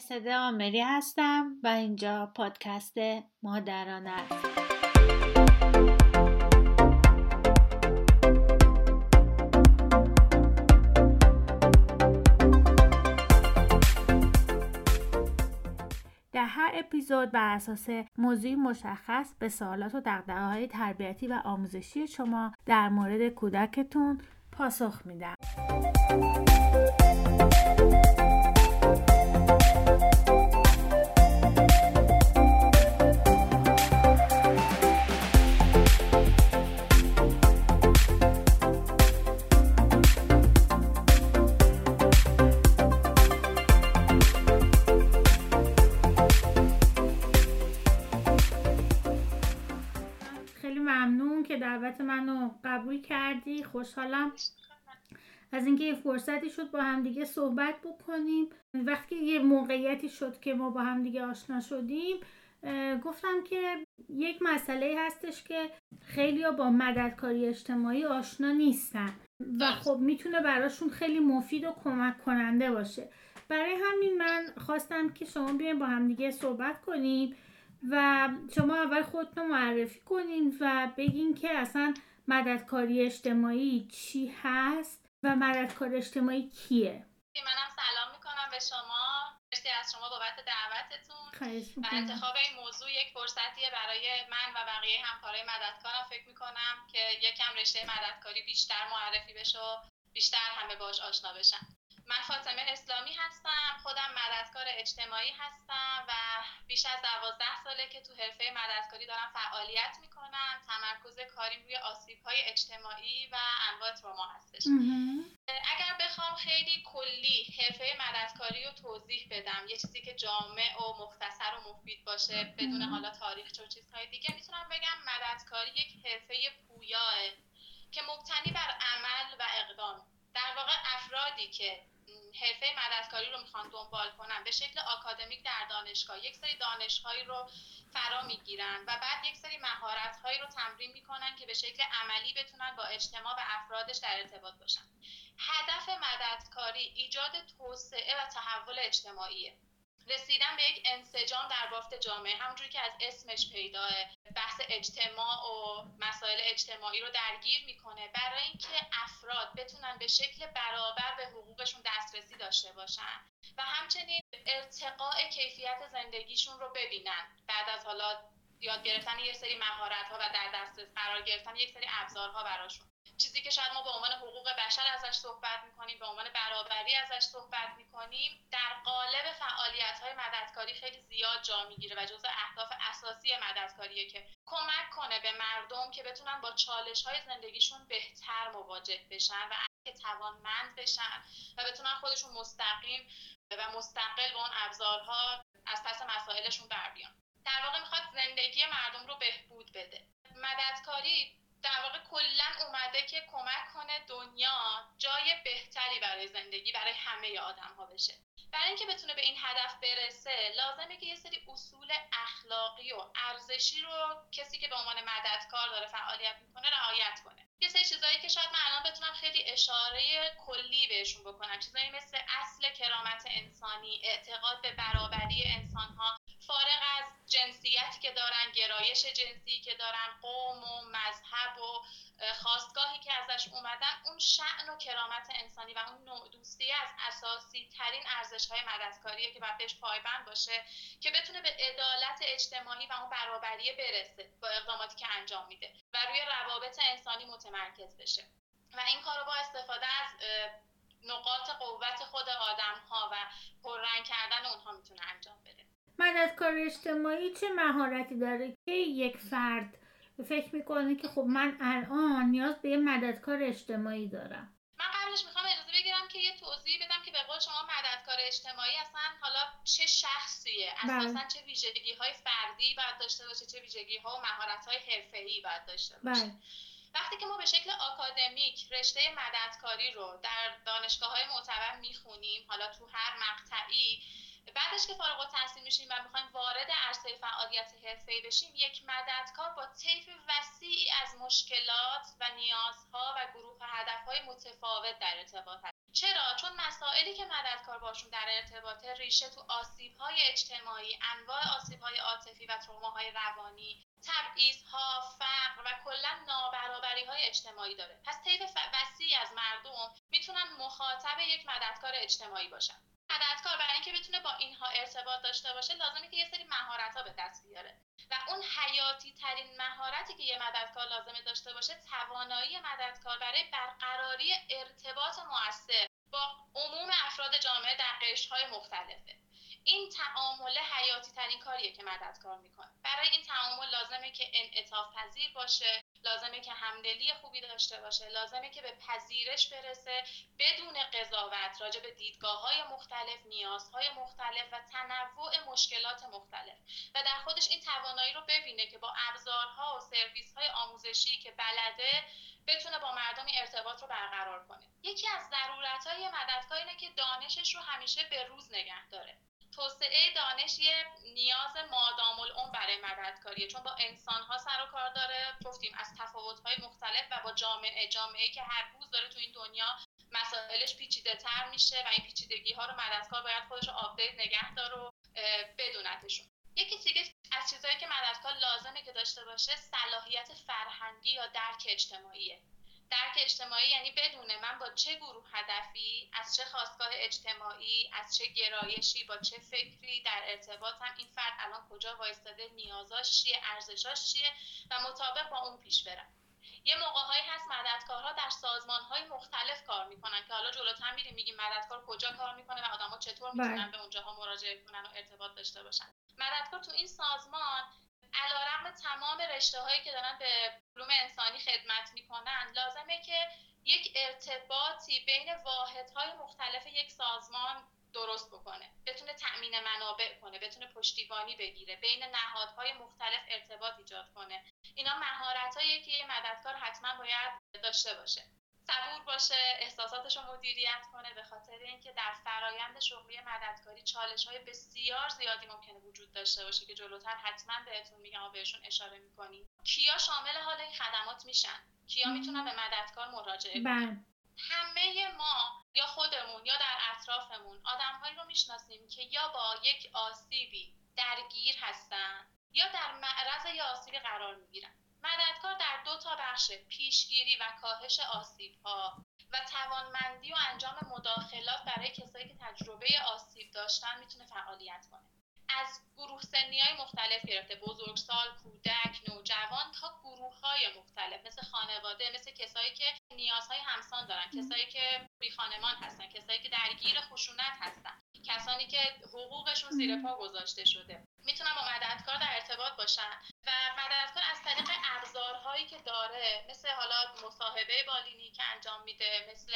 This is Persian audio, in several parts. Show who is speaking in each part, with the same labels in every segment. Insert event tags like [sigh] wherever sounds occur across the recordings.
Speaker 1: مرسده آمری هستم و اینجا پادکست مادران است در هر اپیزود بر اساس موضوعی مشخص به سوالات و دقدقه های تربیتی و آموزشی شما در مورد کودکتون پاسخ میدم. دعوت منو قبول کردی؟ خوشحالم. از اینکه یه فرصتی شد با هم دیگه صحبت بکنیم. وقتی یه موقعیتی شد که ما با هم دیگه آشنا شدیم گفتم که یک مسئله هستش که خیلی با مددکاری اجتماعی آشنا نیستن و خب می‌تونه براشون خیلی مفید و کمک کننده باشه. برای همین من خواستم که شما بیاین با هم دیگه صحبت کنیم. و شما اول خودتون معرفی کنین و بگین که اصلا مددکاری اجتماعی چی هست و مددکار اجتماعی کیه.
Speaker 2: منم سلام می‌کنم به شما. مرسی از شما بابت دعوتتون. و انتخاب این موضوع یک فرصتیه برای من و بقیه همکارای مددکارم. فکر می‌کنم که یکم رشته مددکاری بیشتر معرفی بشه و بیشتر همه باش آشنا بشن. من فاطمه اسلامی هستم خودم مددکار اجتماعی هستم و بیش از دوازده ساله که تو حرفه مددکاری دارم فعالیت می‌کنم. تمرکز کاریم روی آسیب های اجتماعی و انواع تروما هستش. اگر بخوام خیلی کلی حرفه مددکاری رو توضیح بدم یه چیزی که جامع و مختصر و مفید باشه بدون حالا تاریخ و چیزهای دیگه می‌تونم بگم مددکاری یک حرفه پویاه که مبتنی بر عمل و اقدام. در واقع افرادی که حرفه مددکاری رو می‌خوان دنبال کنن. به شکل آکادمیک در دانشگاه. یک سری دانشهایی رو فرا می‌گیرن و بعد یک سری مهارت هایی رو تمرین می‌کنن که به شکل عملی بتونن با اجتماع و افرادش در ارتباط باشن. هدف مددکاری ایجاد توسعه و تحول اجتماعیه. رسیدن به یک انسجام در بافت جامعه همونجوری که از اسمش پیداه بحث اجتماع و مسائل اجتماعی رو درگیر می‌کنه برای اینکه افراد بتونن به شکل برابر به حقوقشون دسترسی داشته باشن و همچنین ارتقاء کیفیت زندگیشون رو ببینن. بعد از حالا یاد گرفتن یک سری مهارت ها و در دسترس قرار گرفتن یک سری ابزارها براشون. چیزی که شاید ما به عنوان حقوق بشر ازش صحبت می‌کنیم به عنوان برابری ازش صحبت می‌کنیم در قالب فعالیت های مددکاری خیلی زیاد جا می‌گیره و جزء اهداف اساسی مددکاریه که کمک کنه به مردم که بتونن با چالش های زندگیشون بهتر مواجه بشن و که توانمند بشن و بتونن خودشون مستقیم و مستقل به اون ابزارها از پس مسائلشون بر بیان. در واقع می‌خواد زندگی مردم رو بهبود بده. مددکاری در واقع کلا اومده که کمک کنه دنیا جای بهتری برای زندگی برای همه آدم ها بشه. برای اینکه بتونه به این هدف برسه لازمه که یه سری اصول اخلاقی و ارزشی رو کسی که به عنوان مددکار داره فعالیت می‌کنه رعایت کنه. یه سری چیزایی که شاید من الان بتونم خیلی اشاره کلی بهشون بکنم. چیزایی مثل اصل کرامت انسانی اعتقاد به برابری انسانها فارغ از جنسیتی که دارن گرایش جنسی که دارن قوم و مذهب و خواستگاهی که ازش اومدن اون شعن و کرامت انسانی و اون نوع دوستی از اساسی ترین ارزش های مددکاریه که باید بهش پایبند باشه که بتونه به عدالت اجتماعی و اون برابری برسه با اقداماتی که انجام میده و روی روابط انسانی متمرکز بشه. و این کار با استفاده از نقاط قوت خود آدم ها و پررنگ کردن اونها می‌تونه انجام بده.
Speaker 1: مددکار اجتماعی چه مهارتی داره که یک فرد فکر می‌کنه که خب من الان نیاز به یه مددکار اجتماعی دارم
Speaker 2: من قبلش می‌خوام اجازه بگیرم که یه توضیح بدم که به قول شما مددکار اجتماعی اصلا حالا چه شخصیه بله. اساسا چه ویژگی های فردی باید داشته باشه چه ویژگی ها و مهارت های حرفه ای باید داشته باشه بله. وقتی که ما به شکل آکادمیک رشته مددکاری رو در دانشگاه های معتبر می‌خونیم حالا تو هر مقطعی بعدش که فارغ التحصیل میشیم و می‌خوایم وارد عرصه فعالیت حرفه‌ای بشیم یک مددکار با طیف وسیعی از مشکلات و نیازها و گروه هدفهای متفاوت در ارتباط هست. چرا؟ چون مسائلی که مددکار باشون در ارتباط ریشه تو آسیب‌های اجتماعی انواع آسیب‌های عاطفی و تروماهای روانی تبعیضها فقر و کلا نابرابری های اجتماعی داره. پس طیف وسیعی از مردم می‌تونن مخاطب یک مددکار اجتماعی باشن. مددکار برای اینکه بتونه با اینها ارتباط داشته باشه لازمه که یه سری مهارت ها به دست بیاره. و اون حیاتی ترین مهارتی که یه مددکار لازمه داشته باشه توانایی مددکار برای برقراری ارتباط موثر با عموم افراد جامعه در های مختلفه. این تعامل حیاتی ترین کاریه که مددکار می‌کنه. برای این تعامل لازمه که انعطاف پذیر باشه. لازمه که همدلی خوبی داشته باشه لازمه که به پذیرش برسه بدون قضاوت راجع به دیدگاه های مختلف نیازهای مختلف و تنوع مشکلات مختلف. و در خودش این توانایی رو ببینه که با ابزارها و سرویس های آموزشی که بلده بتونه با مردم ارتباط رو برقرار کنه. یکی از ضرورت های مددکار اینه که دانشش رو همیشه به روز نگه داره. توسعه دانش یه نیاز مادام العمر برای مددکاریه چون با انسان ها سر و کار داره. گفتیم از تفاوت های مختلف و با جامعه جامعه که هر روز داره تو این دنیا مسائلش پیچیده تر میشه و این پیچیدگی ها رو مددکار باید خودش رو update نگه داره و بدونتشون. یکی دیگه از چیزهایی که مددکار لازمه که داشته باشه صلاحیت فرهنگی یا درک اجتماعیه. درک اجتماعی یعنی بدونه من با چه گروه هدفی از چه خواستگاه اجتماعی از چه گرایشی با چه فکری در ارتباطم این فرد الان کجا وایستاده نیازاش چیه ارزشاش چیه و مطابق با اون پیش برم یه موقعهایی هست مددکارها در سازمانهای مختلف کار می‌کنن که حالا جلوتر میریم میگیم مددکار کجا کار می‌کنه و آدما چطور می‌تونن بله. به اونجاها مراجعه کنن و ارتباط داشته باشن مددکار تو این سازمان علیرغم تمام رشته هایی که دارن به علوم انسانی خدمت می‌کنن لازمه که یک ارتباطی بین واحدهای مختلف یک سازمان درست بکنه. بتونه تأمین منابع کنه بتونه پشتیبانی بگیره بین نهادهای مختلف ارتباط ایجاد کنه. اینا مهارت که یه مددکار حتما باید داشته باشه. صبور باشه احساساتش رو مدیریت کنه به خاطر اینکه در فرایند شغلی مددکاری چالش های بسیار زیادی ممکنه وجود داشته باشه که جلوتر حتما بهتون میگم و بهشون اشاره می‌کنیم. کیا شامل حال این خدمات میشن؟ کیا می‌تونن به مددکار مراجعه کنن؟ بله. همه ما یا خودمون یا در اطرافمون آدمهایی رو می‌شناسیم که یا با یک آسیبی درگیر هستن یا در معرض یا آسیبی قرار می‌گیرن. مددکار در دو تا بخش پیشگیری و کاهش آسیب ها و توانمندی و انجام مداخلات برای کسایی که تجربه آسیب داشتن می‌تونه فعالیت کنه. از گروه سنی های مختلف گرفته بزرگسال کودک نوجوان تا گروه های مختلف مثل خانواده مثل کسایی که نیازهای همسان دارن کسایی که بی خانمان هستن کسایی که درگیر خشونت هستن کسانی که حقوقشون زیر پا گذاشته شده. می‌تونن با مددکار در ارتباط باشن. و مددکار از طریق ابزارهایی که داره مثل حالا مصاحبه بالینی که انجام میده مثل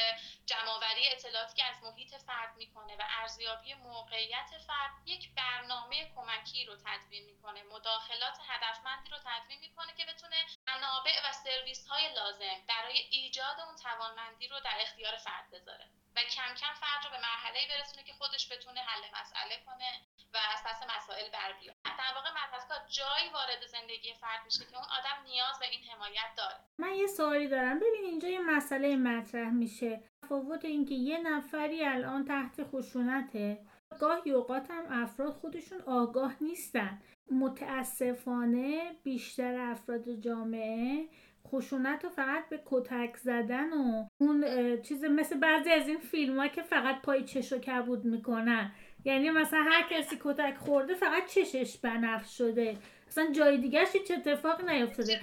Speaker 2: جمعآوری اطلاعاتی که از محیط فرد می‌کنه و ارزیابی موقعیت فرد یک برنامه کمکی رو تدوین می‌کنه مداخلات هدفمندی رو تدوین می‌کنه که بتونه منابع و سرویس های لازم برای ایجاد اون توانمندی رو در اختیار فرد بذاره. و کم کم فرد رو به مرحله برسونه که خودش بتونه حل مسئله کنه و از پس مسائل بر بیاد. در واقع مدرسه جایی وارد زندگی فرد میشه که اون آدم نیاز به این حمایت داره.
Speaker 1: من یه سوالی دارم. ببین اینجا یه مسئله مطرح میشه. تفاوت اینکه یه نفری الان تحت خشونته گاهی اوقات هم افراد خودشون آگاه نیستن. متاسفانه بیشتر افراد جامعه خشونت رو فقط به کتک زدن و اون چیز مثل بعضی از این فیلم ها که فقط پای چش و کبود می‌کنن. یعنی مثلا هر کسی کتک خورده فقط چشش بنفش شده. اصلا جای دیگرش هیچ اتفاق نیفتاده.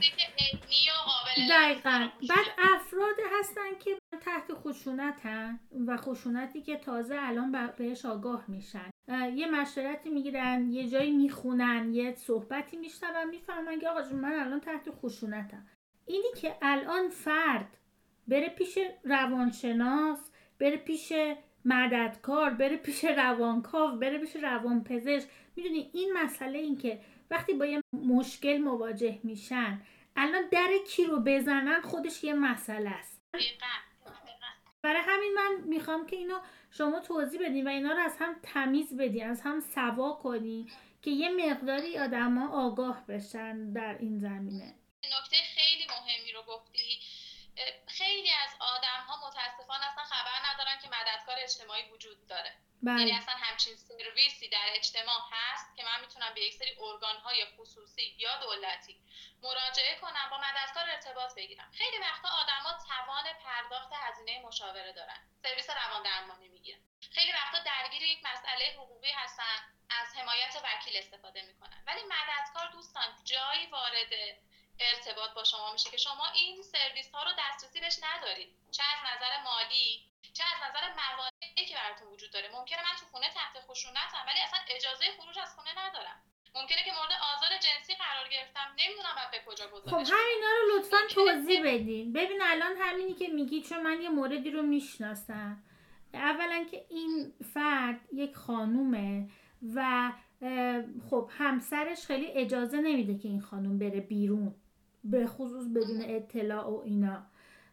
Speaker 1: دقیقا. بعد افراد هستن که تحت خشونت هن و خشونتی که تازه الان بهش آگاه میشن. یه مشورتی می‌گیرن یه جایی می‌خونن یه صحبتی میشنون می‌فهمن که آقا من الان تحت خشونتم. اینی که الان فرد بره پیش روانشناس بره پیش مددکار بره پیش روانکاو بره پیش روانپزشک. می‌دونی این مسئله این که وقتی با یه مشکل مواجه میشن الان در کی رو بزنن خودش یه مسئله است. برای همین من می‌خوام که اینو شما توضیح بدین و اینا رو از هم تمیز بدین از هم سوا کنی که یه مقداری آدما آگاه بشن در این زمینه.
Speaker 2: نکته مهمی رو گفتی. خیلی از آدم ها متاسفانه اصلا خبر ندارن که مددکار اجتماعی وجود داره. بله. یعنی اصلا همچین سرویسی در اجتماع هست که من می‌تونم به یک سری ارگان های خصوصی یا دولتی مراجعه کنم با مددکار ارتباط بگیرم. خیلی وقتا آدما توان پرداخت هزینه مشاوره دارن. سرویس روان درمانی می‌گیرن. خیلی وقتا درگیر یک مسئله حقوقی هستن از حمایت وکیل استفاده می‌کنن. ولی مددکار دوستان جایی وارد ارتباط با شما میشه که شما این سرویس ها رو دسترسی بهش ندارید. چه از نظر مالی چه از نظر موانعی که براتون وجود داره. ممکنه من تو خونه تحت خشونتم ولی اصلا اجازه خروج از خونه ندارم. ممکنه که مورد آزار جنسی قرار گرفتم نمی‌دونم بعد به کجا گذارش
Speaker 1: خب همینا رو لطفا توضیح بدین. ببین الان همینی که میگی چون من یه موردی رو می‌شناسم. اولا که این فرد یک خانومه و خب همسرش خیلی اجازه نمیده که این خانوم بره بیرون. به خصوص بدون اطلاع و اینا.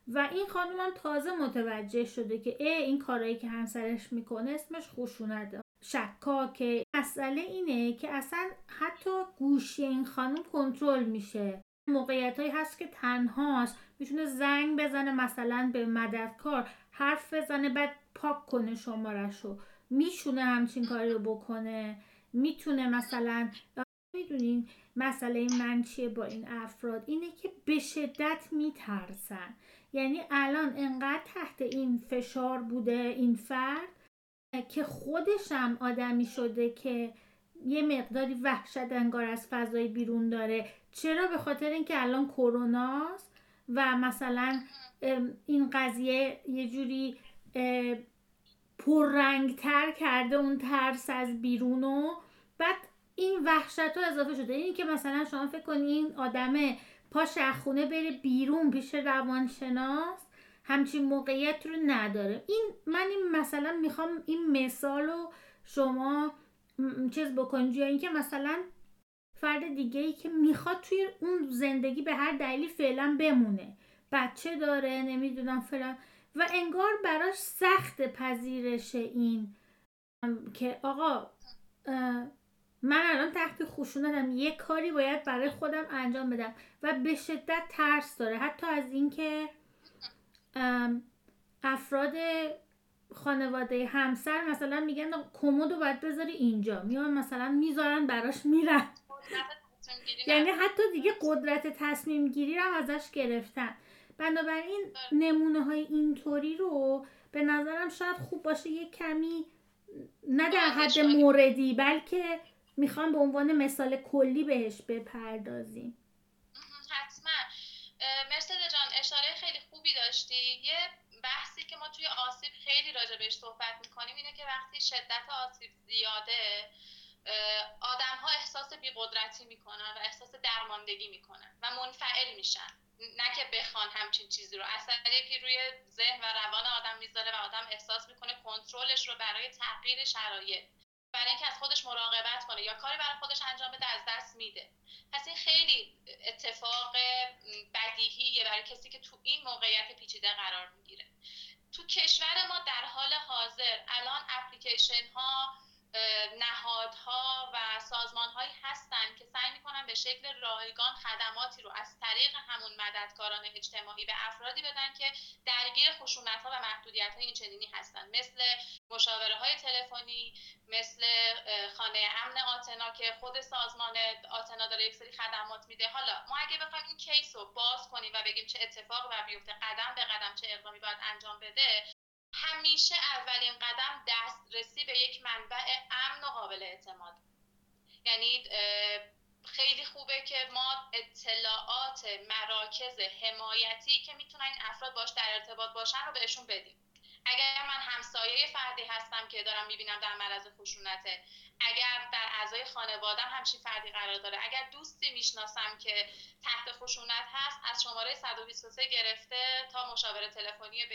Speaker 1: و این خانوم هم تازه متوجه شده که ای این کارایی که همسرش می‌کنه اسمش خشونته شکاکه. مسئله اینه که اصلا حتی گوشی این خانم کنترل میشه. موقعیت هایی هست که تنهاست. می‌تونه زنگ بزنه مثلا به مددکار حرف بزنه بعد پاک کنه شمارش رو میشونه همچین کاری رو بکنه. می‌تونه مثلا می‌دونین مسئله من چیه با این افراد؟ اینه که به شدت میترسن. یعنی الان انقدر تحت این فشار بوده این فرد که خودشم آدمی شده که یه مقداری وحشت انگار از فضای بیرون داره. چرا؟ به خاطر اینکه الان کروناست و مثلا این قضیه یه جوری پررنگتر کرده اون ترس از بیرونو بعد این وحشت ها اضافه شده. این که مثلا شما فکر کنین آدم پاش خونه بره بیرون پیش روانشناس همچین موقعیت رو نداره. این من این مثلا می‌خوام این مثال رو شما چیز بکنید یا اینکه مثلا فرد دیگه ای که می‌خواد توی اون زندگی به هر دلیلی فعلا بمونه. بچه داره نمی‌دونم فلان. و انگار براش سخت پذیرش این که آقا من الان تحت خشونتم. یه کاری باید برای خودم انجام بدم و به شدت ترس داره. حتی از اینکه افراد خانواده همسر مثلا میگن کمد رو باید بذاری اینجا. میان مثلا می‌ذارن براش میرن. یعنی حتی دیگه قدرت تصمیم گیری رو ازش گرفتن. بنابراین نمونه های اینطوری رو به نظرم شاید خوب باشه یه کمی نه در حد موردی بلکه می‌خوام به عنوان مثال کلی بهش بپردازیم.
Speaker 2: حتما. مرسد جان اشاره خیلی خوبی داشتی. یه بحثی که ما توی آسیب خیلی راجع بهش صحبت می‌کنیم اینه که وقتی شدت آسیب زیاده آدم ها احساس بیقدرتی می‌کنن و احساس درماندگی می‌کنن و منفعل میشن. نه که بخوان همچین چیزی رو. اثری که روی ذهن و روان آدم می‌ذاره و آدم احساس می‌کنه کنترلش رو برای تغییر شرایط. برای اینکه از خودش مراقبت کنه یا کاری برای خودش انجام بده از دست میده. پس این خیلی اتفاق بدیهیه برای کسی که تو این موقعیت پیچیده قرار می‌گیره. تو کشور ما در حال حاضر الان اپلیکیشن ها نهادها و سازمان هایی هستند که سعی می‌کنن به شکل رایگان خدماتی رو از طریق همون مددکاران اجتماعی به افرادی بدن که درگیر خشونت ها و محدودیت های این چنینی هستن. مثل مشاوره های تلفنی مثل خانه امن آتنا که خود سازمان آتنا داره یک سری خدمات میده. حالا ما اگه بخوایم این کیس رو باز کنیم و بگیم چه اتفاقی و بیفته قدم به قدم چه اقدامی باید انجام بده همیشه اولین قدم دسترسی به یک منبع امن و قابل اعتماد. یعنی خیلی خوبه که ما اطلاعات مراکز حمایتی که می‌تونن این افراد باش در ارتباط باشن رو بهشون بدیم. اگر من همسایه فردی هستم که دارم می‌بینم در معرض خشونته اگر در اعضای خانوادم همچین فردی قرار داره اگر دوستی می‌شناسم که تحت خشونت هست از شماره 123 گرفته تا مشاوره تلفنی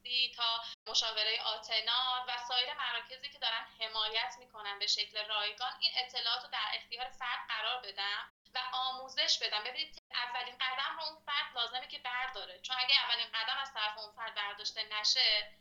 Speaker 2: بسیستی تا مشاوره آتنا و سایر مراکزی که دارن حمایت می‌کنن به شکل رایگان این اطلاعات رو در اختیار فرد قرار بدم و آموزش بدم. ببینید اولین قدم رو اون فرد لازمه که برداره. چون اگه اولین قدم از طرف اون فرد برداشته نشه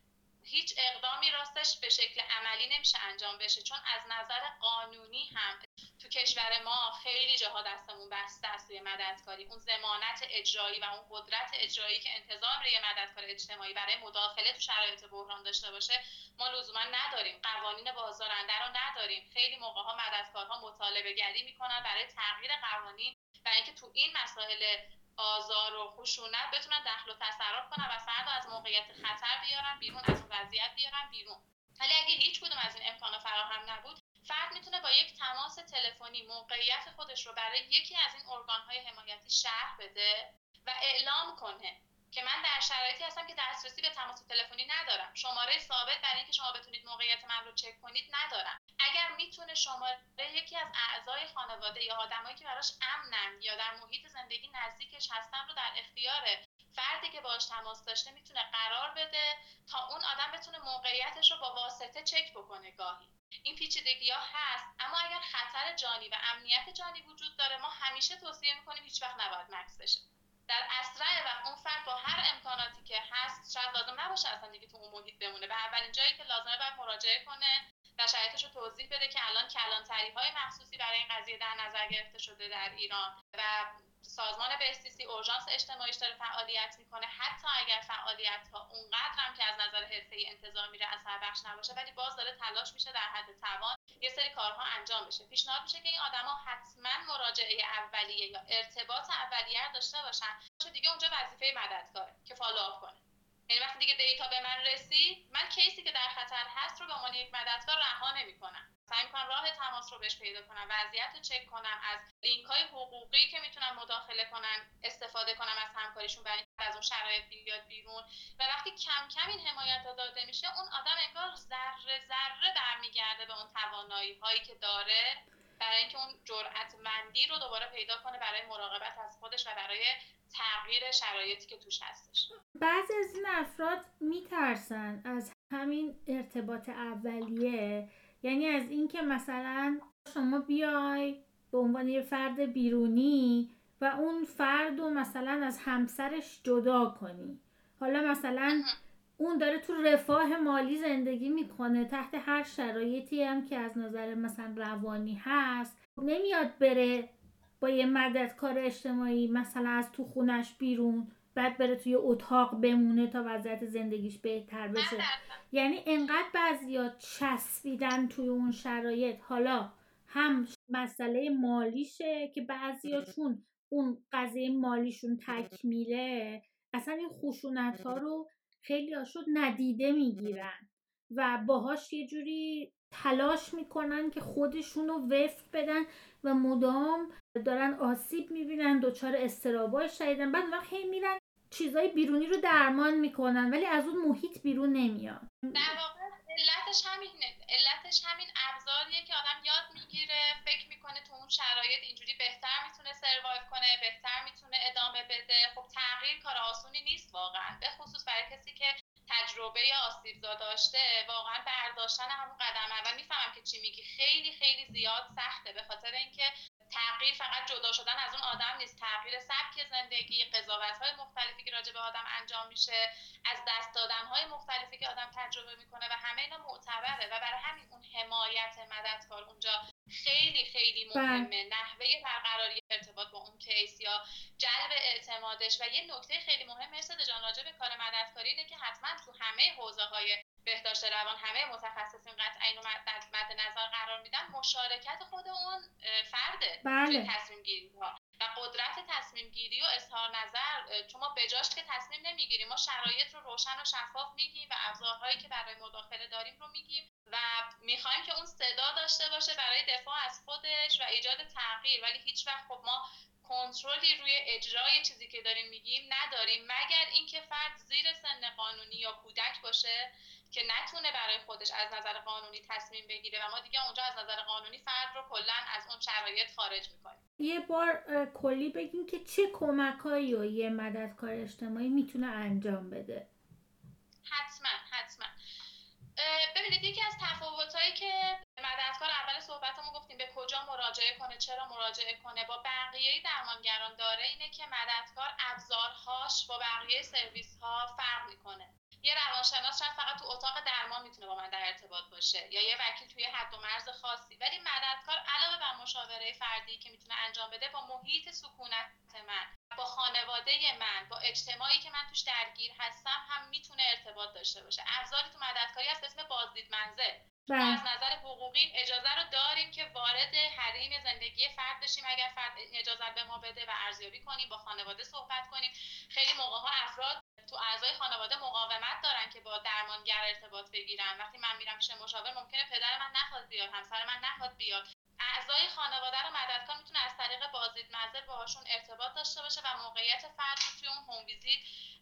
Speaker 2: هیچ اقدامی راستش به شکل عملی نمیشه انجام بشه چون از نظر قانونی هم تو کشور ما خیلی جاها دستمون بسته است روی مددکاری. اون زمانت اجرایی و اون قدرت اجرایی که انتظام روی مددکار اجتماعی برای مداخله تو شرایط بحران داشته باشه ما لزوما نداریم. قوانین بازارنده رو نداریم. خیلی موقع ها مددکارها مطالبه گری می‌کنن برای تغییر قوانین و اینکه تو این مسائل آزار و خشونت بتونن دخل و تصرف کنن و فرد از موقعیت خطر بیارن بیرون از وضعیت بیارن بیرون. ولی اگه هیچ کدوم از این امکان فراهم نبود فرد می‌تونه با یک تماس تلفنی موقعیت خودش رو برای یکی از این ارگانهای حمایتی شهر بده و اعلام کنه. که من در شرایطی هستم که دسترسی به تماس تلفنی ندارم. شماره ثابت برای اینکه شما بتونید موقعیت من رو چک کنید ندارم. اگر می‌تونه شماره یکی از اعضای خانواده یا آدمایی که براش امنن یا در محیط زندگی نزدیکش هستن رو در اختیار فردی که باش تماس داشته می‌تونه قرار بده تا اون آدم بتونه موقعیتش رو با واسطه چک بکنه گاهی. این پیچیدگی ها هست اما اگر خطر جانی و امنیت جانی وجود داره ما همیشه توصیه می‌کنیم هیچ وقت نباید مکس بشه. در اسرع و اون فرد با هر امکاناتی که هست شاید لازم نباشه اصلا دیگه تو اون محیط بمونه. به اولین جایی که لازمه باید مراجعه کنه و شرایطش رو توضیح بده که الان کلانتری های مخصوصی برای این قضیه در نظر گرفته شده در ایران. و سازمان بهزیستی اورژانس اجتماعیش داره فعالیت می‌کنه. حتی اگر فعالیت ها اونقدر هم که از نظر حرفه انتظار میره اثر بخش نباشه ولی باز داره تلاش میشه در حد توان یه سری کارها انجام بشه. پیشنهاد میشه که این آدما حتما مراجعه اولیه یا ارتباط اولیه داشته باشن. دیگه اونجا وظیفه مددکاره که follow up کنه. یعنی وقتی دیگه data به من رسید من case ی که در خطر هست رو به عنوان یک مددکار رها نمی‌کنم. سعی می‌کنم راه تماس رو بهش پیدا کنم وضعیت رو چک کنم از لینک های حقوقی که می‌تونن مداخله کنن استفاده کنم از همکاریشون برای از اون شرایط بیاد بیرون. و وقتی کم کم این حمایت داده میشه اون آدم انگار ذره ذره برمیگرده به اون توانایی هایی که داره برای اینکه اون جرأتمندی رو دوباره پیدا کنه برای مراقبت از خودش و برای تغییر شرایطی که توش هستش.
Speaker 1: بعضی از این افراد میترسن از همین ارتباط اولیه. یعنی از اینکه مثلا شما بیای به عنوان یه فرد بیرونی و اون فرد رو مثلا از همسرش جدا کنی. حالا مثلا اون داره تو رفاه مالی زندگی می‌کنه تحت هر شرایطی هم که از نظر مثلا روانی هست. نمیاد بره با یه مددکار اجتماعی مثلا از تو خونش بیرون. بعد بره توی اتاق بمونه تا وضعیت زندگیش بهتر بشه. یعنی انقدر بعضیا چسبیدن توی اون شرایط. حالا هم مسئله مالیشه که بعضیا چون اون قضیه مالیشون تکمیله. اصلا این خشونت ها رو خیلی هاشون ندیده می‌گیرن و باهاش یه جوری تلاش می‌کنن که خودشون رو وفق بدن و مدام دارن آسیب می‌بینن دچار استرابای شدیدن. بعد وقت هی میرن چیزای بیرونی رو درمان می‌کنن ولی از اون محیط بیرون نمیان.
Speaker 2: در واقع علتش همینه علتش همین ابزاریه که آدم یاد می‌گیره فکر می‌کنه تو اون شرایط اینجوری بهتر می‌تونه سروایو کنه بهتر می‌تونه ادامه بده. خب تغییر کار آسونی نیست واقعا به خصوص برای کسی که تجربه آسیبزا داشته واقعا برداشتن همون قدم اول. می‌فهمم که چی میگی. خیلی خیلی زیاد سخته به خاطر اینکه تغییر فقط جدا شدن از اون آدم نیست. تغییر سبک زندگی قضاوت های مختلفی که راجع به آدم انجام میشه از دست دادن های مختلفی که آدم تجربه می‌کنه و همه اینا معتبره و برای همین اون حمایت مددکار اونجا خیلی خیلی بله. مهمه. نحوه برقراری ارتباط با اون کیس یا جلب اعتمادش. و یه نکته خیلی مهم مثل جان راجع به کار مددکاری اینه که حتما تو همه حوزه های بهداشت روان همه متخصصین قطعا اینو مد نظر قرار میدن مشارکت خود اون فرده بله. توی تصمیم گیری ها و قدرت تصمیم گیری و اظهار نظر چون ما بجاش که تصمیم نمی‌گیریم ما شرایط رو روشن و شفاف میگیم و ابزارهایی که برای مداخله داریم رو میگیم و می‌خوایم که اون صدا داشته باشه برای دفاع از خودش و ایجاد تغییر ولی هیچ وقت خب ما کنترلی روی اجرای چیزی که داریم میگیم نداریم. مگر اینکه فرد زیر سن قانونی یا کودک باشه که نتونه برای خودش از نظر قانونی تصمیم بگیره و ما دیگه اونجا از نظر قانونی فرد رو کلا از اون شرایط خارج می‌کنیم.
Speaker 1: یه بار کلی بگیم که چه کمکهایی و یه مددکار اجتماعی می‌تونه انجام بده.
Speaker 2: حتما حتما. ببینید یکی از تفاوتهایی که مددکار اول صحبتمون گفتیم به کجا مراجعه کنه چرا مراجعه کنه با بقیه درمانگران داره اینه که مددکار ابزارهاش با بقیه سرویس ها فرق می‌کنه. یه روانشناس شاید فقط تو اتاق درمان می‌تونه با من در ارتباط باشه یا یه وکیل توی حد و مرز خاصی. ولی مددکار علاوه بر مشاوره فردی که می‌تونه انجام بده با محیط سکونت من با خانواده من با اجتماعی که من توش درگیر هستم هم می‌تونه ارتباط داشته باشه. ابزاری تو مددکاری هست اسم بازدید منزل. بله. از نظر حقوقی اجازه رو داریم که وارد حریم زندگی فرد بشیم. اگر فرد اجازه به ما بده و ارزیابی کنیم با خانواده صحبت کنیم. خیلی موقع ها افراد تو اعضای خانواده مقاومت دارن که با درمانگر ارتباط بگیرن. وقتی من میرم پیش مشاور ممکنه پدر من نخواد بیاد همسر من نخواد بیاد. اعضای خانواده رو مددکار می‌تونه از طریق بازدید منزل باهاشون ارتباط داشته باشه و موقعیت فرد توی اون home visit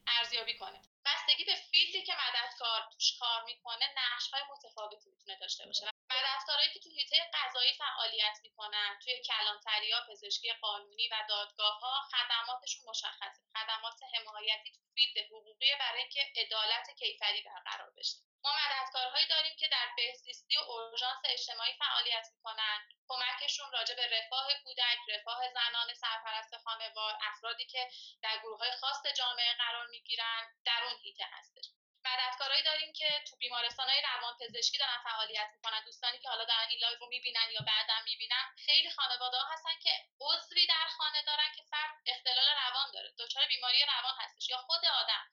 Speaker 2: ارزیابی کنه. بستگی به field ی که مددکار توش کار می‌کنه نقش های متفاوتی می‌تونه داشته باشه. مددکارایی که تو حیطه قضایی فعالیت می‌کنن توی کلانتری ها پزشکی قانونی و دادگاه ها خدماتشون مشخصه. خدمات حمایتی تو field حقوقی برای اینکه عدالت کیفری برقرار بشه. ما مددکارهایی داریم که در بهزیستی و اورژانس اجتماعی فعالیت می‌کنن. کمکشون راجع به رفاه کودک رفاه زنان سرپرست خانوار افرادی که در گروه های خاص جامعه قرار می‌گیرن در اون حیطه هستش. مددکارایی داریم که تو بیمارستان های روان پزشکی دارن فعالیت می‌کنن. دوستانی که حالا دارن این لایو رو می‌بینن یا بعدا می‌بینن خیلی خانواده ها هستن که عضوی در خانه دارن که فرد اختلال روان داره. دچار بیماری روان هستش یا خود آدم.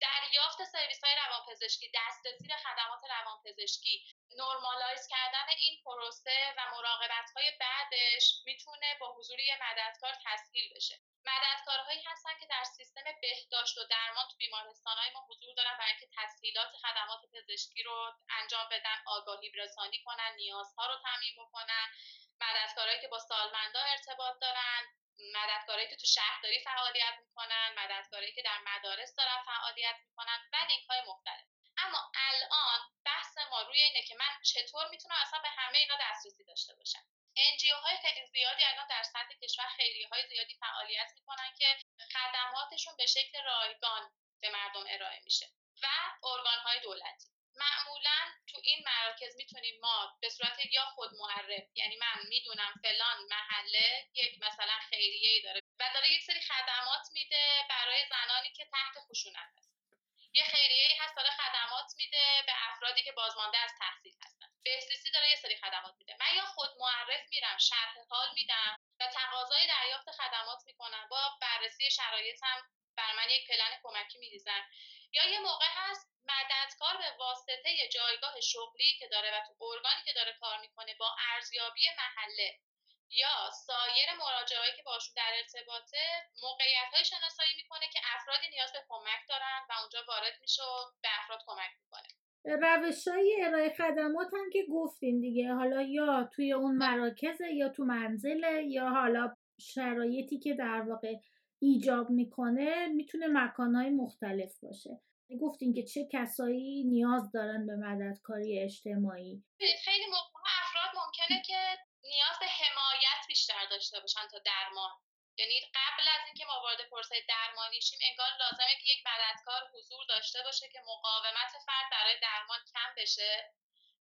Speaker 2: دریافت سرویس های روانپزشکی دسترسی به خدمات روانپزشکی نرمالایز کردن این پروسه و مراقبت های بعدش می‌تونه با حضور یه مددکار تسهیل بشه. مددکارهایی هستن که در سیستم بهداشت و درمان تو بیمارستان های ما حضور دارن برای اینکه تسهیلات خدمات پزشکی رو انجام بدن آگاهی رسانی کنن نیازها رو تعمین بکنن. مددکارهایی که با سالمندا ارتباط دارن. مددکارایی که تو شهرداری فعالیت می‌کنن مددکارایی که در مدارس دارن فعالیت می‌کنن و لینک های مختلف. اما الان بحث ما روی اینه که من چطور می‌تونم اصلا به همه اینا دسترسی داشته باشم. انجیو های خیلی زیادی الان در سطح کشور خیریه های زیادی فعالیت می‌کنن که خدماتشون به شکل رایگان به مردم ارائه میشه و ارگان های دولتی. معمولا تو این مراکز می‌تونیم ما به صورت یا خود معرف یعنی من می‌دونم فلان محله یک مثلا خیریه ای داره و داره یک سری خدمات میده برای زنانی که تحت خشونت هست. یه خیریه ای هست داره خدمات میده به افرادی که بازمانده از تحصیل هستن. بهسیسی داره یه سری خدمات میده. من یا خود معرف میرم شرح حال میدم و تقاضای دریافت خدمات می‌کنم. با بررسی شرایطم بر من یک پلن کمکی میریزن. یا یه موقع هست مددکار به واسطه جایگاه شغلی که داره و تو ارگانی که داره کار می‌کنه با ارزیابی محله یا سایر مراجعهایی که باشون در ارتباطه موقعیت های شناسایی می‌کنه که افرادی نیاز به کمک دارن و اونجا وارد میشه و به افراد کمک می‌کنه.
Speaker 1: روش های ارائه خدمات هم که گفتیم دیگه. حالا یا توی اون مراکزه یا تو منزله یا حالا شرایطی که در واقع ایجاب می‌کنه می‌تونه مکانهای مختلف باشه. گفتین که چه کسایی نیاز دارن به مددکاری اجتماعی.
Speaker 2: خیلی موقع افراد ممکنه که نیاز به حمایت بیشتر داشته باشن تا درمان. یعنی قبل از اینکه ما وارد پرسه درمانی شیم انگار لازمه که یک مددکار حضور داشته باشه که مقاومت فرد برای درمان کم بشه.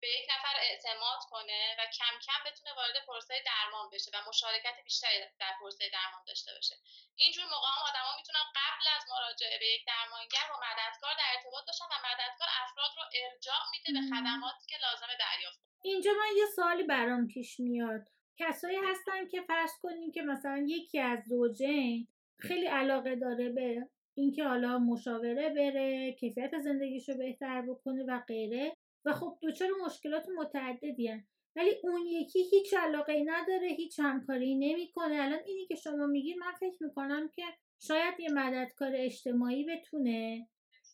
Speaker 2: به یک نفر اعتماد کنه و کم کم بتونه وارد پروسه درمان بشه و مشارکت بیشتری در پروسه درمان داشته باشه. اینجور موقع هم آدما می‌تونن قبل از مراجعه به یک درمانگر با مددکار در ارتباط باشن و مددکار افراد رو ارجاع میده به خدماتی که لازمه دریافت.
Speaker 1: اینجا من یه سوالی برام پیش میاد. کسایی هستن که فرض کنیم که مثلا یکی از زوجین خیلی علاقه داره به اینکه حالا مشاوره بره کیفیت زندگیشو بهتر بکنه و غیره. و خب دچار مشکلات متعددی هن. ولی اون یکی هیچ علاقه ای نداره هیچ همکاری نمی‌کنه الان اینی که شما میگید من فکر می‌کنم که شاید یه مددکار اجتماعی بتونه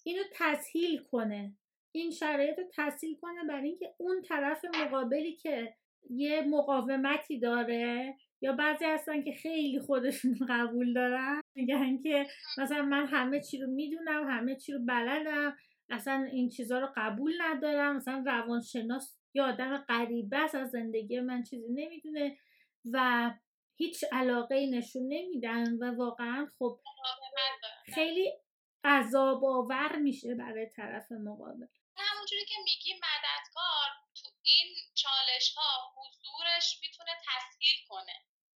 Speaker 1: اینو تسهیل کنه این شرایط رو تسهیل کنه برای اینکه اون طرف مقابلی که یه مقاومتی داره یا بعضی هستن که خیلی خودشون [laughs] قبول دارن میگن که مثلا من همه چی رو می‌دونم همه چی رو بلدم اصلا این چیزها رو قبول ندارم. مثلا روانشناس یا آدم غریبه است از زندگی من چیزی نمی‌دونه و هیچ علاقه نشون نمیدن و واقعا خب خیلی عذاب آور میشه برای طرف مقابل.
Speaker 2: همون همونجوری که میگی مددکار تو این چالش ها حضورش می‌تونه تسهیل کنه.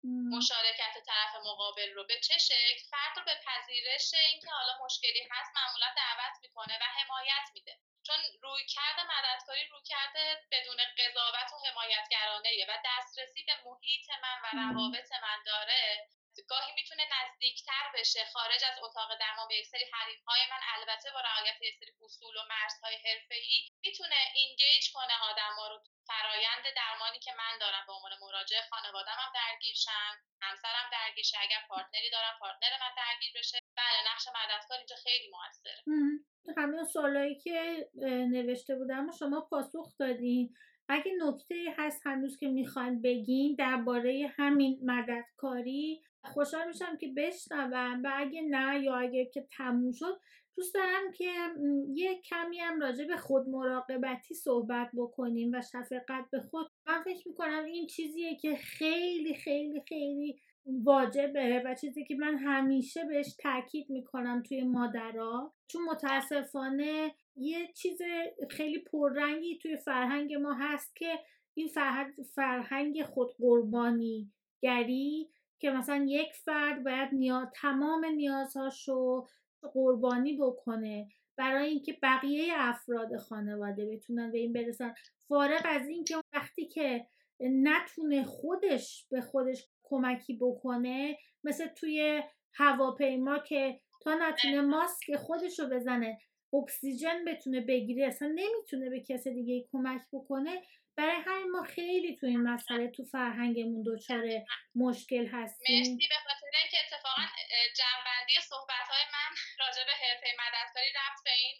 Speaker 2: مشارکت طرف مقابل رو. به چه شکل؟ فرد رو به پذیرش اینکه حالا مشکلی هست معمولا دعوت می‌کنه و حمایت میده. چون روی کرده مددکاری روی کرده بدون قضاوت و حمایتگرانه و دسترسی به محیط من و روابط من داره. گاهی می‌تونه نزدیکتر بشه خارج از اتاق درمان. به یک سری حریم های من البته با رعایت یک سری اصول و مرزهای حرفه‌ای می‌تونه engage کنه آدما رو فرایند درمانی که من دارم. به عنوان مراجع خانوادم هم درگیر شم همسرم درگیر شه اگر partner ی دارم partner من درگیر بشه. بله نقش مددکار اینجا خیلی موثره.
Speaker 1: همه سوالایی که نوشته بودم شما پاسخ دادین. اگه نکته هست هنوز که می‌خوان بگین درباره همین مددکاری خوشحال میشم که بشنوم و اگه نه یا اگه که تموم شد دوست دارم که یه کمی هم راجع به خود مراقبتی صحبت بکنیم و شفقت به خود. من فکر می‌کنم این چیزیه که خیلی خیلی خیلی واجبه و چیزی که من همیشه بهش تاکید می‌کنم توی مادرها چون متاسفانه یه چیز خیلی پررنگی توی فرهنگ ما هست که این فرهنگ خود قربانی گری که مثلا یک فرد باید نیاز تمام نیازهاش رو قربانی بکنه برای اینکه بقیه افراد خانواده بتونن به این برسن. فارغ از اینکه وقتی که نتونه خودش به خودش کمکی بکنه مثل توی هواپیما که تا نتونه ماسک خودش رو بزنه. اکسیژن بتونه بگیره اصلا نمی‌تونه به کسی دیگه کمک بکنه. برای همین ما خیلی تو این مسئله تو فرهنگمون دچار مشکل هستیم.
Speaker 2: مرسی. به خاطر اینکه اتفاقا جنبندی صحبت های من [laughs] راجع به حرفه مددکاری رفت به این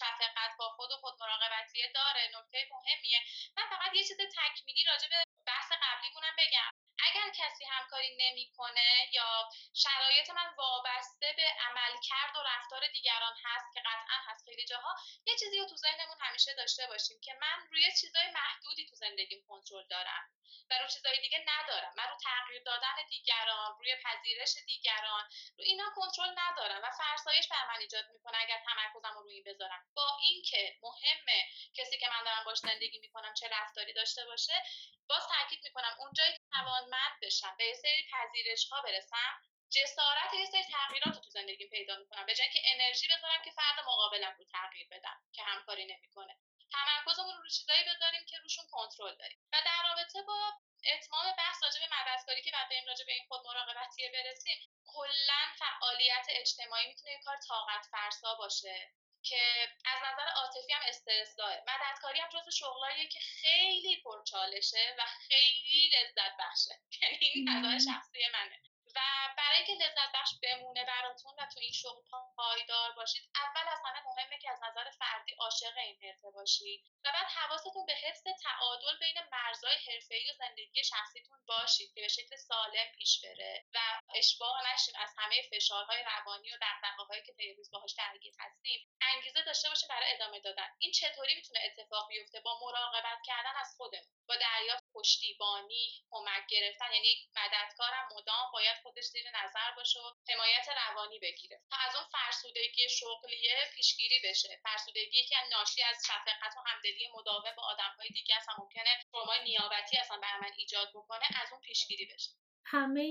Speaker 2: شفقت با خود و خود مراقبتیه داره. نکته مهمیه. من فقط یه چیز تکمیلی راجع به بحث قبلیمونم بگم. اگر کسی همکاری نمی‌کنه یا شرایط من وابسته به عملکرد و رفتار دیگران هست که قطعا هست خیلی جاها یه چیزی رو تو ذهنمون همیشه داشته باشیم که من روی چیزای محدودی تو زندگیم کنترل دارم و رو چیزای دیگه ندارم. من رو تغییر دادن دیگران روی پذیرش دیگران رو اینا کنترل ندارم و فرسایش بر من ایجاد می‌کنه اگر تمرکزم رو روی این بذارم. با اینکه مهمه کسی که من دارم باش زندگی می‌کنم چه رفتاری داشته باشه باز تاکید می‌کنم اونجایی که توانمند بشم به سری پذیرش ها برسم جسارت یه سری تغییرات رو تو زندگی پیدا می‌کنم. به جای که انرژی بذارم که فرد مقابلم رو تغییر بدم که همکاری نمی‌کنه. تمرکزمون رو چیزایی بذاریم که روشون کنترل داریم. و در رابطه با اتمام بحث راجع به مددکاری که بعد بریم راجع به این خود مراقبتیه برسیم کلا فعالیت اجتماعی می‌تونه یه کار طاقت فرسا باشه. که از نظر عاطفی هم استرس داره مددکاری هم جزو شغلاییه که خیلی پرچالشه و خیلی لذت بخشه یعنی این نظر شخصی منه. و برای اینکه لذت بخش بمونه براتون و تو این شغل پایدار باشید اول از همه مهمه که از نظر فردی عاشق این حرفه باشید و بعد حواستون به حفظ تعادل بین مرزهای حرفه‌ای و زندگی شخصیتون باشید که به شکل سالم پیش بره و اشباع نشیم از همه فشارهای روانی و دغدغه‌هایی که طی روز باهاش درگیر هستیم انگیزه داشته باشیم برای ادامه دادن. این چطوری می‌تونه اتفاق بیفته؟ با مراقبت کردن از خودمون با دریافت پشتیبانی کمک گرفتن. یعنی مددکارم مدام باید خودش زیر نظر باشه و حمایت روانی بگیره. تا از اون فرسودگی شغلیه پیشگیری بشه. فرسودگی که ناشی از شفقت و همدلی مداوم با آدمهای دیگه اصلا ممکنه ترومای نیابتی اصلا بر من ایجاد بکنه از اون پیشگیری بشه.
Speaker 1: همه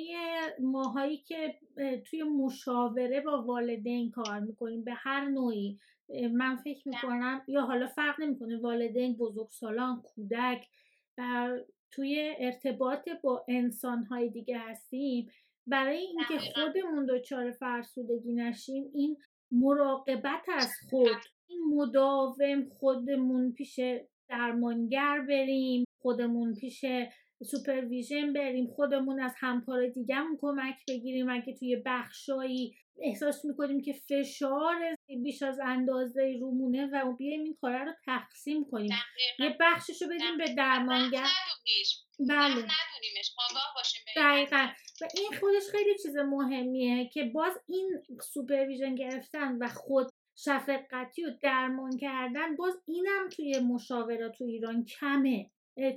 Speaker 1: ماهایی که توی مشاوره با والدین کار می‌کنیم به هر نوعی من فکر می‌کنم یا حالا فرق نمی‌کنه والدین بزرگسالان کودک توی ارتباط با انسانهای دیگه هستیم برای اینکه خودمون دچار فرسودگی نشیم این مراقبت از خود این مداوم خودمون پیش درمانگر بریم خودمون پیش سوپرویژن بریم خودمون از همکار دیگهمون کمک بگیریم اگه توی بخشایی احساس می‌کنیم که فشار بیش از اندازه رومونه و بیایم این کاره رو تقسیم کنیم. یه بخشش رو بدیم به درمانگر.
Speaker 2: بله. ندونیمش. باشیم
Speaker 1: دقیقا. و این خودش خیلی چیز مهمیه که باز این سوپرویژن گرفتن و خود شفقتی و درمان کردن باز اینم توی مشاورات تو ایران کمه.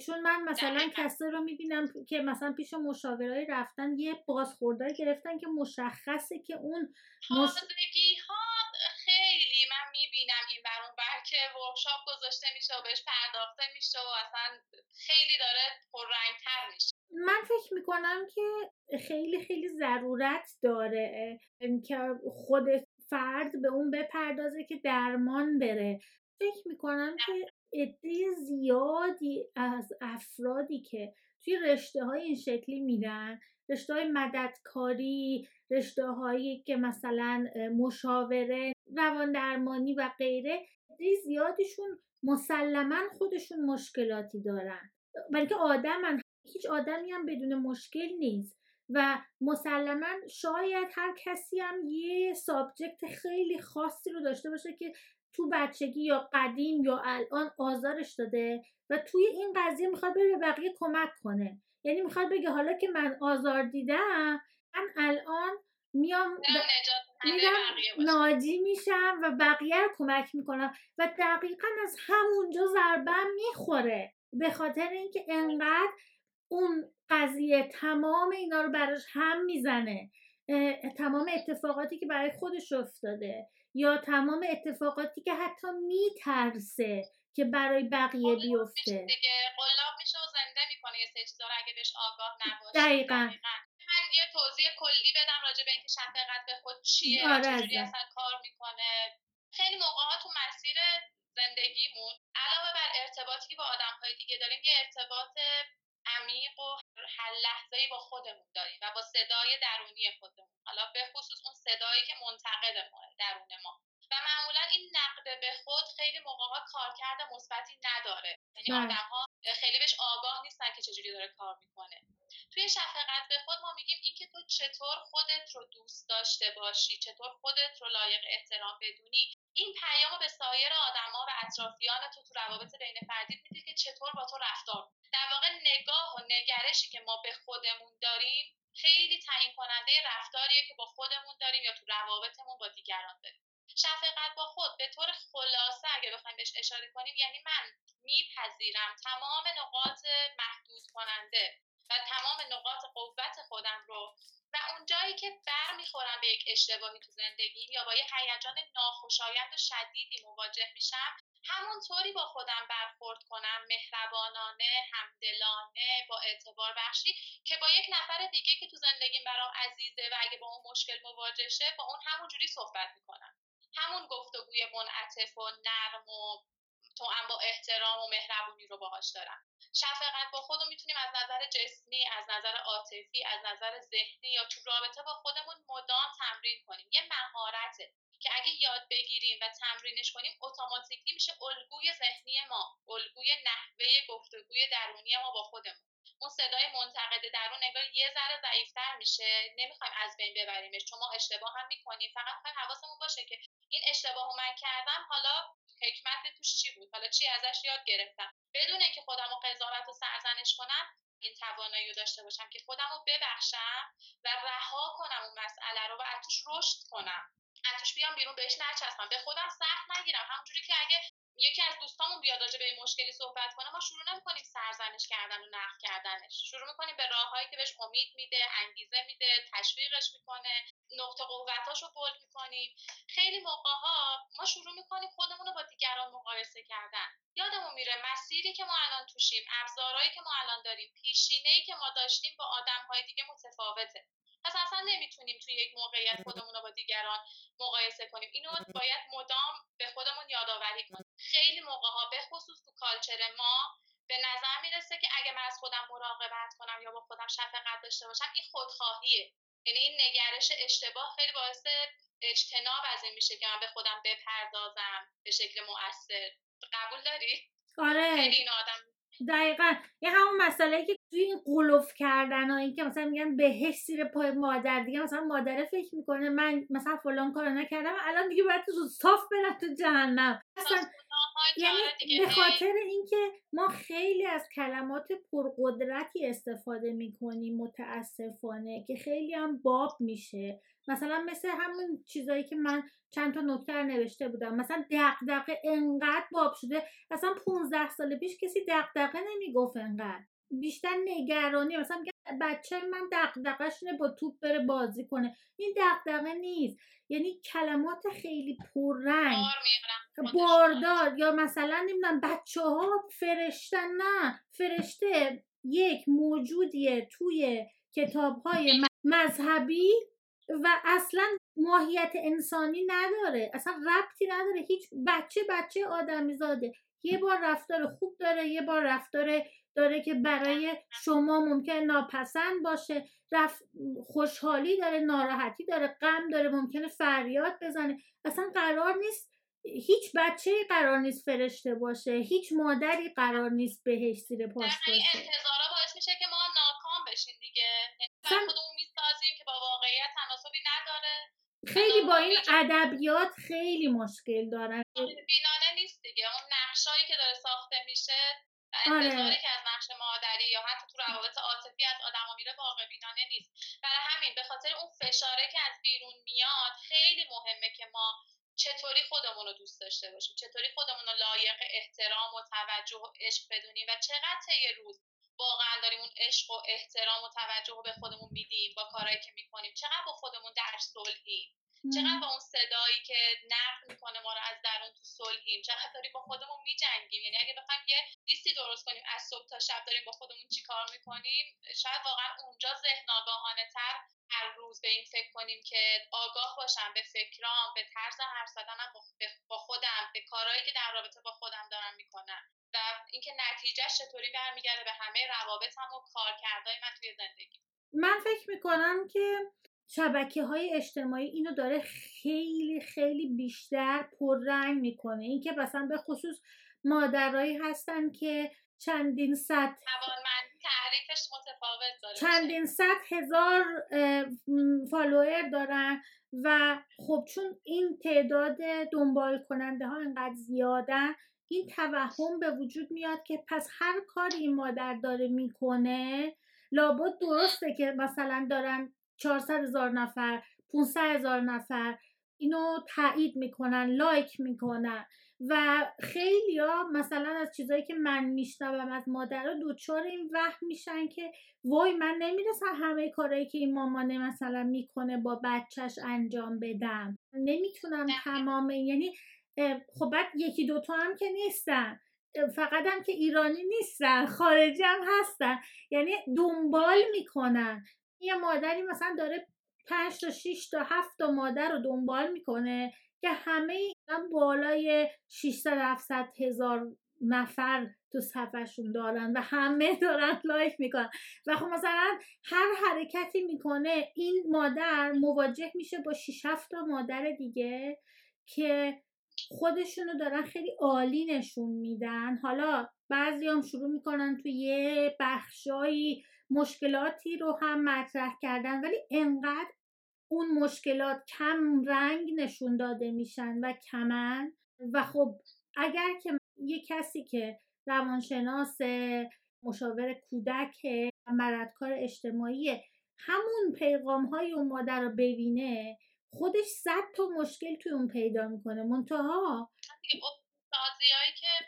Speaker 1: چون من مثلا کسا رو می‌بینم که مثلا پیش مشاورای رفتن یه بازخوردار گرفتن که مشخصه که اون
Speaker 2: مش... ها خیلی من می‌بینم این برون بر که ورکشاپ گذاشته میشه و بهش پرداخته میشه و اصلا خیلی داره پررنگتر میشه.
Speaker 1: من فکر می‌کنم که خیلی خیلی ضرورت داره که خود فرد به اون بپردازه که درمان بره. فکر می‌کنم که عده زیادی از افرادی که توی رشته های این شکلی میرن رشته های مددکاری رشته هایی که مثلا مشاوره روان درمانی و غیره زیادیشون مسلما خودشون مشکلاتی دارن. بلکه آدمن هیچ آدمی هم بدون مشکل نیست و مسلما شاید هر کسی هم یه سابجکت خیلی خاصی رو داشته باشه که تو بچگی یا قدیم یا الان آزارش داده و توی این قضیه می‌خواد بره به بقیه کمک کنه. یعنی می‌خواد بگه حالا که من آزار دیدم من الان میام میرم ناجی میشم و بقیه رو کمک می‌کنم و دقیقا از همونجا ضربم می‌خوره. به خاطر اینکه انقدر اون قضیه تمام اینا رو براش هم می‌زنه. تمام اتفاقاتی که برای خودش افتاده. یا تمام اتفاقاتی که حتی میترسه که برای بقیه بیفته.
Speaker 2: دیگه. قلاب میشه و زنده می‌کنه. یه سه چیزا رو اگه بهش آگاه نباشه
Speaker 1: دقیقا.
Speaker 2: من یه توضیح کلی بدم راجع به اینکه شفقت به خود چیه آره چجوری اصلا کار می‌کنه. خیلی موقع تو مسیر زندگیمون علاوه بر ارتباطی که با آدم های دیگه داریم یه ارتباط عمیق و هر لحظه با خودمون داریم و با صدای درونی خودمون. حالا به خصوص اون صدایی که منتقد ما درون ما. و معمولا این نقد به خود خیلی موقع ها کارکرد مثبتی نداره. یعنی بله. آدم ها خیلی بهش آگاه نیستن که چجوری داره کار می‌کنه. توی شفقت به خود ما میگیم اینکه تو چطور خودت رو دوست داشته باشی چطور خودت رو لایق احترام بدونی. این پیام به سایر آدما و اطرافیان تو تو روابط بین فردی میده که چطور با تو رفتار در واقع نگاه و نگرشی که ما به خودمون داریم خیلی تعیین کننده رفتاریه که با خودمون داریم یا تو روابطمون با دیگران داریم. شفقت با خود به طور خلاصه اگه بخوایم بهش اشاره کنیم یعنی من میپذیرم تمام نقاط محدود کننده و تمام نقاط قوت خودم رو. و اون جایی که بر می‌خورم به یک اشتباهی تو زندگیم یا با یه هیجان ناخوشایند و شدیدی مواجه میشم همونطوری با خودم برخورد کنم مهربانانه همدلانه با اعتبار بخشی که با یک نفر دیگه که تو زندگیم برام عزیزه و اگه با اون مشکل مواجه شه با اون همونجوری صحبت می‌کنم. همون گفتگوی منعطف و نرم و تو هم با احترام و مهربونی رو باهاش دارم. شفقت با خودمون می‌تونیم از نظر جسمی از نظر عاطفی از نظر ذهنی یا تو رابطه با خودمون مدام تمرین کنیم. یه مهارته که اگه یاد بگیریم و تمرینش کنیم اتوماتیکلی میشه الگوی ذهنی ما الگوی نحوه گفتگوی درونی ما با خودمون. اون صدای منتقد درون انگار یه ذره ضعیفتر میشه. نمی‌خوایم از بین ببریمش. چون ما اشتباه هم می‌کنیم فقط می‌خوایم حواسمون باشه که این اشتباه من کردم حالا حکمت توش چی بود؟ حالا چی ازش یاد گرفتم؟ بدون اینکه خودم رو قضاوت و سرزنش کنم این توانایی رو داشته باشم که خودم رو ببخشم و رها کنم اون مسئله رو و از توش رشد کنم. از توش بیام بیرون بهش نچسبم. به خودم سخت نگیرم. همونجوری که اگه یکی از دوستامون بیاد راجع به این مشکلی صحبت کنه ما شروع نمی‌کنیم سرزنش کردن و نقد کردنش. شروع می‌کنیم به راههایی که بهش امید میده انگیزه میده تشویقش می‌کنه. نقطه قوتاش رو بولد می‌کنیم. خیلی موقع ها ما شروع می‌کنیم خودمون رو با دیگران مقایسه کردن. یادمون میره مسیری که ما الان توشیم ابزارهایی که ما الان داریم پیشینه ای که ما داشتیم با آدم های دیگه متفاوته. پس اصلا نمی‌تونیم توی یک موقعیت خودمون رو با دیگران مقایسه کنیم. اینو باید مدام به خودمون یادآوری کنیم. خیلی موقع ها به خصوص تو کالچر ما به نظر می‌رسه که اگه من از خودم مراقبت کنم یا با خودم شفقت داشته باشم این خودخواهیه. یعنی این نگرش اشتباه خیلی باعث اجتناب از این میشه که من به خودم بپردازم به شکل مؤثر. قبول داری؟
Speaker 1: آره.
Speaker 2: خیلی این آدم
Speaker 1: دقیقا. یه همون مسئله که توی این قلوف کردن و این که مثلا میگن بهش زیر پای مادر دیگه مثلا مادره فکر می‌کنه من مثلا فلان کارو نکردم الان دیگه باید تو صاف برم تو جهنم. اصلا یعنی به خاطر اینکه ما خیلی از کلمات پرقدرتی استفاده می‌کنیم متاسفانه که خیلی هم باب میشه. مثلا مثل همون چیزایی که من چند تا نکتر نوشته بودم. مثلا دقدقه انقدر باب شده. اصلا 15 سال پیش کسی دقدقه نمی‌گفت انقدر. بیشتر نگرانی. مثلا بچه من دقدقش با توپ بره بازی کنه. این دقدقه نیست. یعنی کلمات خیلی پررنگ. باردار یا مثلا نمی‌دونم بچه ها فرشتن نه فرشته یک موجودیه توی کتاب های مذهبی و اصلا ماهیت انسانی نداره. اصلا ربطی نداره. هیچ بچه بچه آدمی زاده. یه بار رفتار خوب داره یه بار رفتار داره که برای شما ممکن ناپسند باشه. رف... خوشحالی داره ناراحتی داره غم داره ممکنه فریاد بزنه. اصلا قرار نیست هیچ بچه قرار نیست فرشته باشه هیچ مادری قرار نیست بهش زیر پاش باشه.
Speaker 2: انتظارا باعث میشه که ما ناکام بشیم دیگه. یعنی خودمون می‌سازیم که با واقعیت تناسبی نداره.
Speaker 1: خیلی با این ادبیات خیلی مشکل دارن.
Speaker 2: بینانه نیست دیگه. اون نقشایی که داره ساخته میشه انتظاری آره. که از نقش مادری یا حتی تو روابط عاطفی از آدما میره واقع بینانه نیست. برای همین به خاطر اون فشاره که از بیرون میاد خیلی مهمه که ما چطوری خودمون رو دوست داشته باشیم؟ چطوری خودمون رو لایق احترام و توجه و عشق بدونیم؟ و چقدر یه روز واقعا داریم اون عشق و احترام و توجه رو به خودمون میدیم با کارهایی که می‌کنیم؟ چقدر با خودمون در صلحیم؟ چقدر با اون صدایی که نقد می‌کنه ما رو از درون تو صلحیم چقدر داریم با خودمون میجنگیم. یعنی اگه بخوایم یه لیستی درست کنیم از صبح تا شب داریم با خودمون چیکار می‌کنیم شاید واقعا اونجا ذهن آگاهانه تر هر روز به این فکر کنیم که آگاه باشم به فکرام به طرز حرف زدنم با خودم به کارهایی که در رابطه با خودم دارم می‌کنم. و اینکه نتیجهش چطوری برمیگرده به همه روابطم و کارکردهای من توی زندگی.
Speaker 1: من فکر می‌کنم که شبکه های اجتماعی اینو داره خیلی خیلی بیشتر پررنگ می‌کنه. اینکه مثلا به خصوص مادرایی هستن که چندین صد چندین صد هزار فالوور دارن و خب چون این تعداد دنبال کننده ها انقدر زیادن این توهم به وجود میاد که پس هر کاری این مادر داره می‌کنه لابد درسته که مثلا دارن 400 هزار نفر 500 هزار نفر اینو تایید می‌کنن لایک می‌کنن و خیلی ها مثلا از چیزایی که من میشنوم از مادرها دوچار این وهم میشن که وای من نمی‌رسم همه کارهایی که این مامانه مثلا می‌کنه با بچهش انجام بدم. نمی‌تونم تمام یعنی خب بعد یکی دوتا هم که نیستن. فقط هم که ایرانی نیستن خارجی هم هستن. یعنی دنبال می‌کنن. یه مادری مثلا داره پنج تا 6 تا هفت تا مادر رو دنبال می‌کنه که همه بالای 600 700 هزار نفر تو صفحشون دارن و همه دارن لایک می‌کنن. و خب مثلا هر حرکتی می‌کنه این مادر مواجه میشه با 6 7 تا مادر دیگه که خودشونو دارن خیلی عالی نشون میدن. حالا بعضی هم شروع می‌کنن تو یه بخشایی مشکلاتی رو هم مطرح کردن ولی انقدر اون مشکلات کم رنگ نشون داده میشن و کمن. و خب اگر که یه کسی که روانشناس مشاور کودک مردکار اجتماعی همون پیغام های اون مادر رو ببینه خودش صد تا مشکل توی اون پیدا می‌کنه. منتها
Speaker 2: که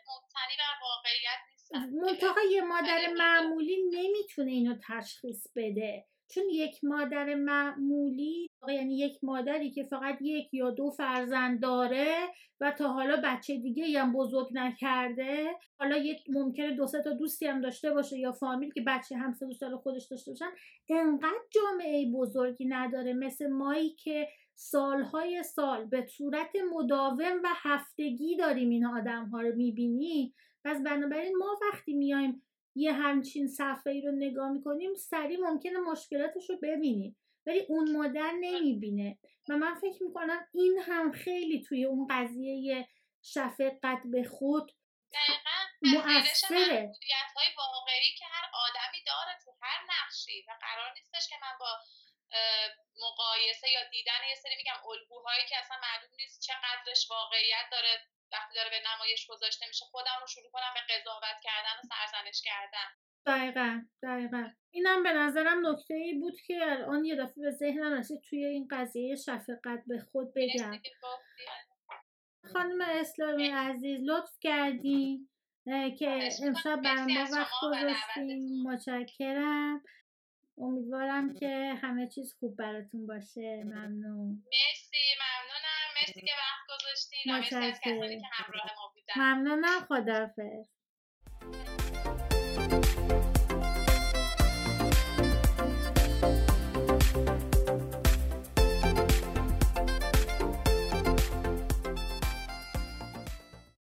Speaker 2: مبتنی بر واقعیت
Speaker 1: منتها یه مادر معمولی نمی‌تونه اینو تشخیص بده. چون یک مادر معمولی یعنی یک مادری که فقط یک یا دو فرزند داره و تا حالا بچه دیگه هم بزرگ نکرده حالا یک ممکنه دو سه تا دوستی هم داشته باشه یا فامیل که بچه دوست داره خودش داشته باشن انقدر جامعه بزرگی نداره. مثل مایی که سالهای سال به صورت مداوم و هفتگی داریم این آدم ها رو می‌بینیم. پس بنابراین ما وقتی میایم یه همچین صفحه ای رو نگاه می‌کنیم سریع ممکنه مشکلاتش رو ببینیم. ولی اون مادر نمی‌بینه. و من فکر می‌کنم این هم خیلی توی اون قضیه شفقت به خود
Speaker 2: مؤثره. های واقعی که هر آدمی داره تو هر نقشی و قرار نیستش که من با مقایسه یا دیدن یه سری میگم الگوهایی که اصلا معلوم نیست چقدرش واقعیت داره وقتی داره به نمایش گذاشته میشه. خودم رو شروع کنم به قضاوت کردن و سرزنش کردن.
Speaker 1: دقیقا دقیقا. اینم به نظرم نکته ای بود که الان یه دفعه به ذهنم رسید توی این قضیه شفقت به خود بگم. خانم اسلامی عزیز لطف کردی که امشب برای ما وقت گذاشتیم متشکرم. امیدوارم که همه چیز خوب براتون باشه. ممنون.
Speaker 2: مرسی ممنونم. مرسی که وقت گذاشتین. مرسی از کسانی که همراه ما بودن.
Speaker 1: ممنونم. خدافظ